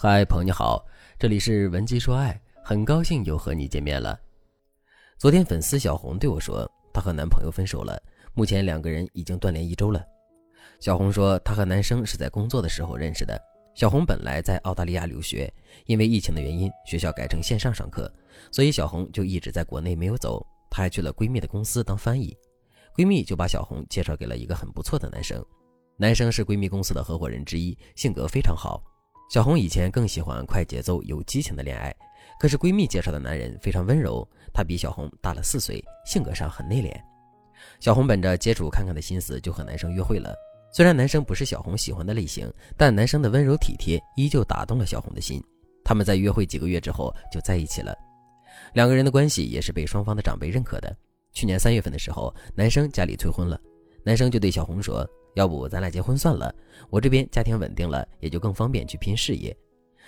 嗨，朋友你好，这里是文姬说爱，很高兴又和你见面了。昨天粉丝小红对我说，她和男朋友分手了，目前两个人已经断联一周了。小红说，她和男生是在工作的时候认识的。小红本来在澳大利亚留学，因为疫情的原因，学校改成线上上课，所以小红就一直在国内没有走。她还去了闺蜜的公司当翻译，闺蜜就把小红介绍给了一个很不错的男生，男生是闺蜜公司的合伙人之一，性格非常好。小红以前更喜欢快节奏、有激情的恋爱，可是闺蜜介绍的男人非常温柔，他比小红大了四岁，性格上很内敛。小红本着接触看看的心思就和男生约会了。虽然男生不是小红喜欢的类型，但男生的温柔体贴依旧打动了小红的心。他们在约会几个月之后就在一起了，两个人的关系也是被双方的长辈认可的。去年三月份的时候，男生家里催婚了，男生就对小红说。要不咱俩结婚算了，我这边家庭稳定了，也就更方便去拼事业。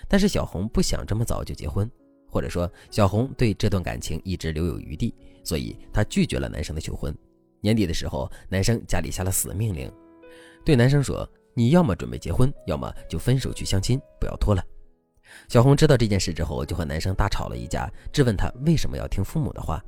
但是小红不想这么早就结婚，或者说小红对这段感情一直留有余地，所以她拒绝了男生的求婚。年底的时候，男生家里下了死命令，对男生说：“你要么准备结婚，要么就分手去相亲，不要拖了。”小红知道这件事之后，就和男生大吵了一架，质问他为什么要听父母的话。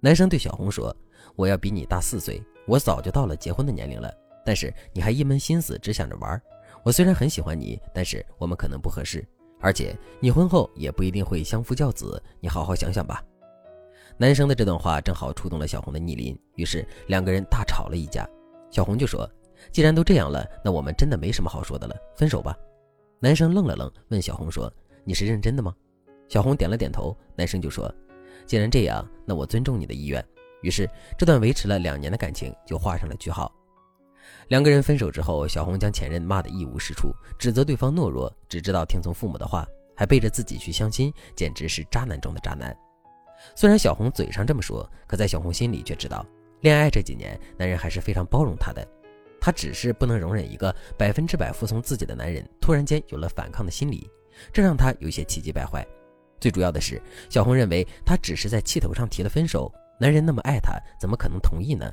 男生对小红说：“我要比你大四岁，我早就到了结婚的年龄了。”但是你还一门心思只想着玩，我虽然很喜欢你，但是我们可能不合适，而且你婚后也不一定会相夫教子，你好好想想吧。男生的这段话正好触动了小红的逆鳞，于是两个人大吵了一架。小红就说：“既然都这样了，那我们真的没什么好说的了，分手吧。”男生愣了愣，问小红说：“你是认真的吗？”小红点了点头。男生就说：“既然这样，那我尊重你的意愿。”于是这段维持了两年的感情就画上了句号。两个人分手之后，小红将前任骂得一无是处，指责对方懦弱，只知道听从父母的话，还背着自己去相亲，简直是渣男中的渣男。虽然小红嘴上这么说，可在小红心里却知道，恋爱这几年，男人还是非常包容她的。她只是不能容忍一个百分之百服从自己的男人突然间有了反抗的心理，这让她有些气急败坏。最主要的是，小红认为他只是在气头上提了分手，男人那么爱她，怎么可能同意呢？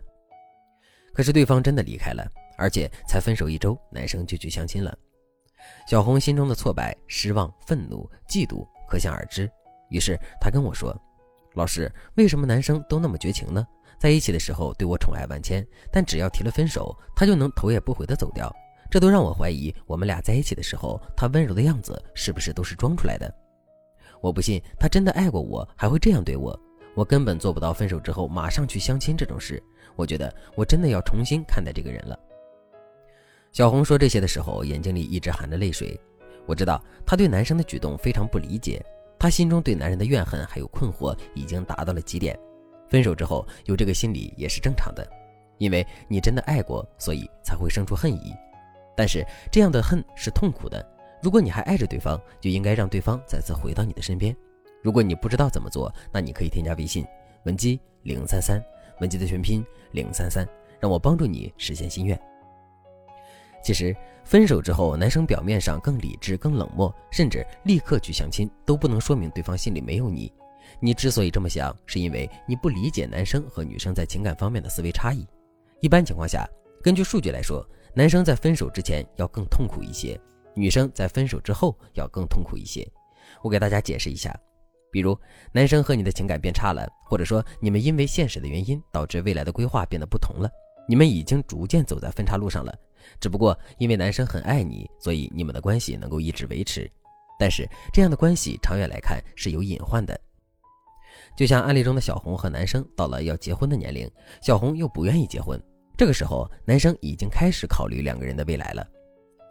可是对方真的离开了。而且才分手一周，男生就去相亲了。小红心中的挫败、失望、愤怒、嫉妒可想而知。于是她跟我说：“老师，为什么男生都那么绝情呢？在一起的时候对我宠爱万千，但只要提了分手，他就能头也不回的走掉。这都让我怀疑，我们俩在一起的时候，他温柔的样子是不是都是装出来的？我不信他真的爱过我，还会这样对我。我根本做不到分手之后马上去相亲这种事。我觉得我真的要重新看待这个人了。”小红说这些的时候，眼睛里一直含着泪水。我知道她对男生的举动非常不理解，她心中对男人的怨恨还有困惑已经达到了极点。分手之后有这个心理也是正常的，因为你真的爱过，所以才会生出恨意。但是这样的恨是痛苦的。如果你还爱着对方，就应该让对方再次回到你的身边。如果你不知道怎么做，那你可以添加微信文姬零三三，文姬的全拼零三三，让我帮助你实现心愿。其实分手之后，男生表面上更理智、更冷漠，甚至立刻去相亲，都不能说明对方心里没有你。你之所以这么想，是因为你不理解男生和女生在情感方面的思维差异。一般情况下，根据数据来说，男生在分手之前要更痛苦一些，女生在分手之后要更痛苦一些。我给大家解释一下，比如男生和你的情感变差了，或者说你们因为现实的原因导致未来的规划变得不同了，你们已经逐渐走在分岔路上了。只不过因为男生很爱你，所以你们的关系能够一直维持。但是这样的关系长远来看是有隐患的。就像案例中的小红和男生到了要结婚的年龄，小红又不愿意结婚。这个时候，男生已经开始考虑两个人的未来了。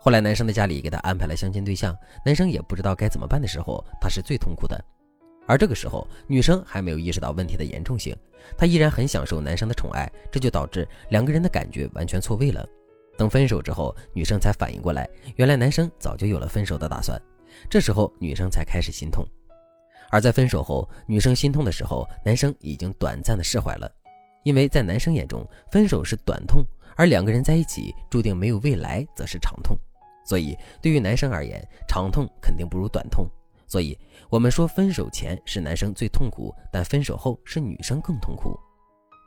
后来男生的家里给他安排了相亲对象，男生也不知道该怎么办的时候，他是最痛苦的。而这个时候，女生还没有意识到问题的严重性，她依然很享受男生的宠爱，这就导致两个人的感觉完全错位了。等分手之后，女生才反应过来，原来男生早就有了分手的打算。这时候，女生才开始心痛。而在分手后，女生心痛的时候，男生已经短暂的释怀了，因为在男生眼中，分手是短痛，而两个人在一起注定没有未来，则是长痛。所以，对于男生而言，长痛肯定不如短痛。所以，我们说分手前是男生最痛苦，但分手后是女生更痛苦。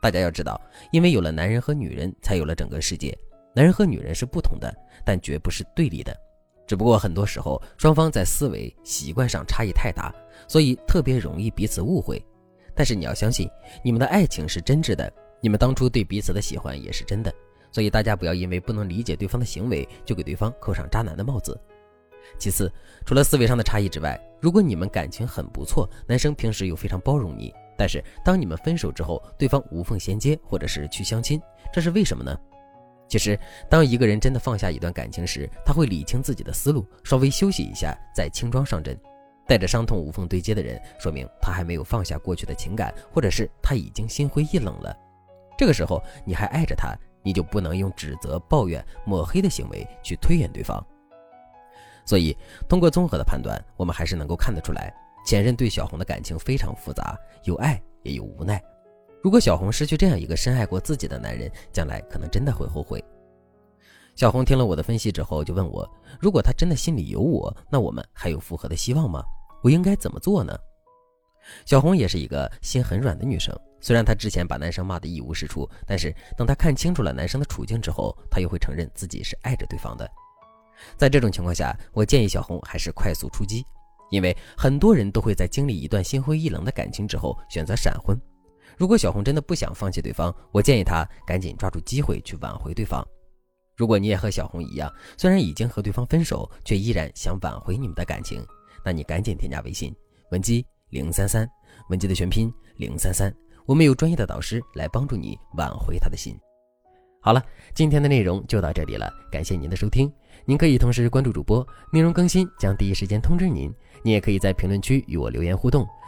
大家要知道，因为有了男人和女人，才有了整个世界。男人和女人是不同的，但绝不是对立的。只不过很多时候双方在思维习惯上差异太大，所以特别容易彼此误会。但是你要相信，你们的爱情是真挚的，你们当初对彼此的喜欢也是真的。所以大家不要因为不能理解对方的行为，就给对方扣上渣男的帽子。其次，除了思维上的差异之外，如果你们感情很不错，男生平时又非常包容你，但是当你们分手之后，对方无缝衔接或者是去相亲，这是为什么呢？其实，当一个人真的放下一段感情时，他会理清自己的思路，稍微休息一下，再轻装上阵。带着伤痛无缝对接的人，说明他还没有放下过去的情感，或者是他已经心灰意冷了。这个时候你还爱着他，你就不能用指责、抱怨、抹黑的行为去推演对方。所以，通过综合的判断，我们还是能够看得出来，前任对小红的感情非常复杂，有爱也有无奈。如果小红失去这样一个深爱过自己的男人，将来可能真的会后悔。小红听了我的分析之后，就问我：如果他真的心里有我，那我们还有复合的希望吗？我应该怎么做呢？小红也是一个心很软的女生，虽然她之前把男生骂得一无是处，但是等她看清楚了男生的处境之后，她又会承认自己是爱着对方的。在这种情况下，我建议小红还是快速出击，因为很多人都会在经历一段心灰意冷的感情之后选择闪婚。如果小红真的不想放弃对方，我建议她赶紧抓住机会去挽回对方。如果你也和小红一样，虽然已经和对方分手，却依然想挽回你们的感情。那你赶紧添加微信文姬零三三，文姬的全拼零三三，我们有专业的导师来帮助你挽回他的心。好了，今天的内容就到这里了，感谢您的收听。您可以同时关注主播，内容更新将第一时间通知您。你也可以在评论区与我留言互动，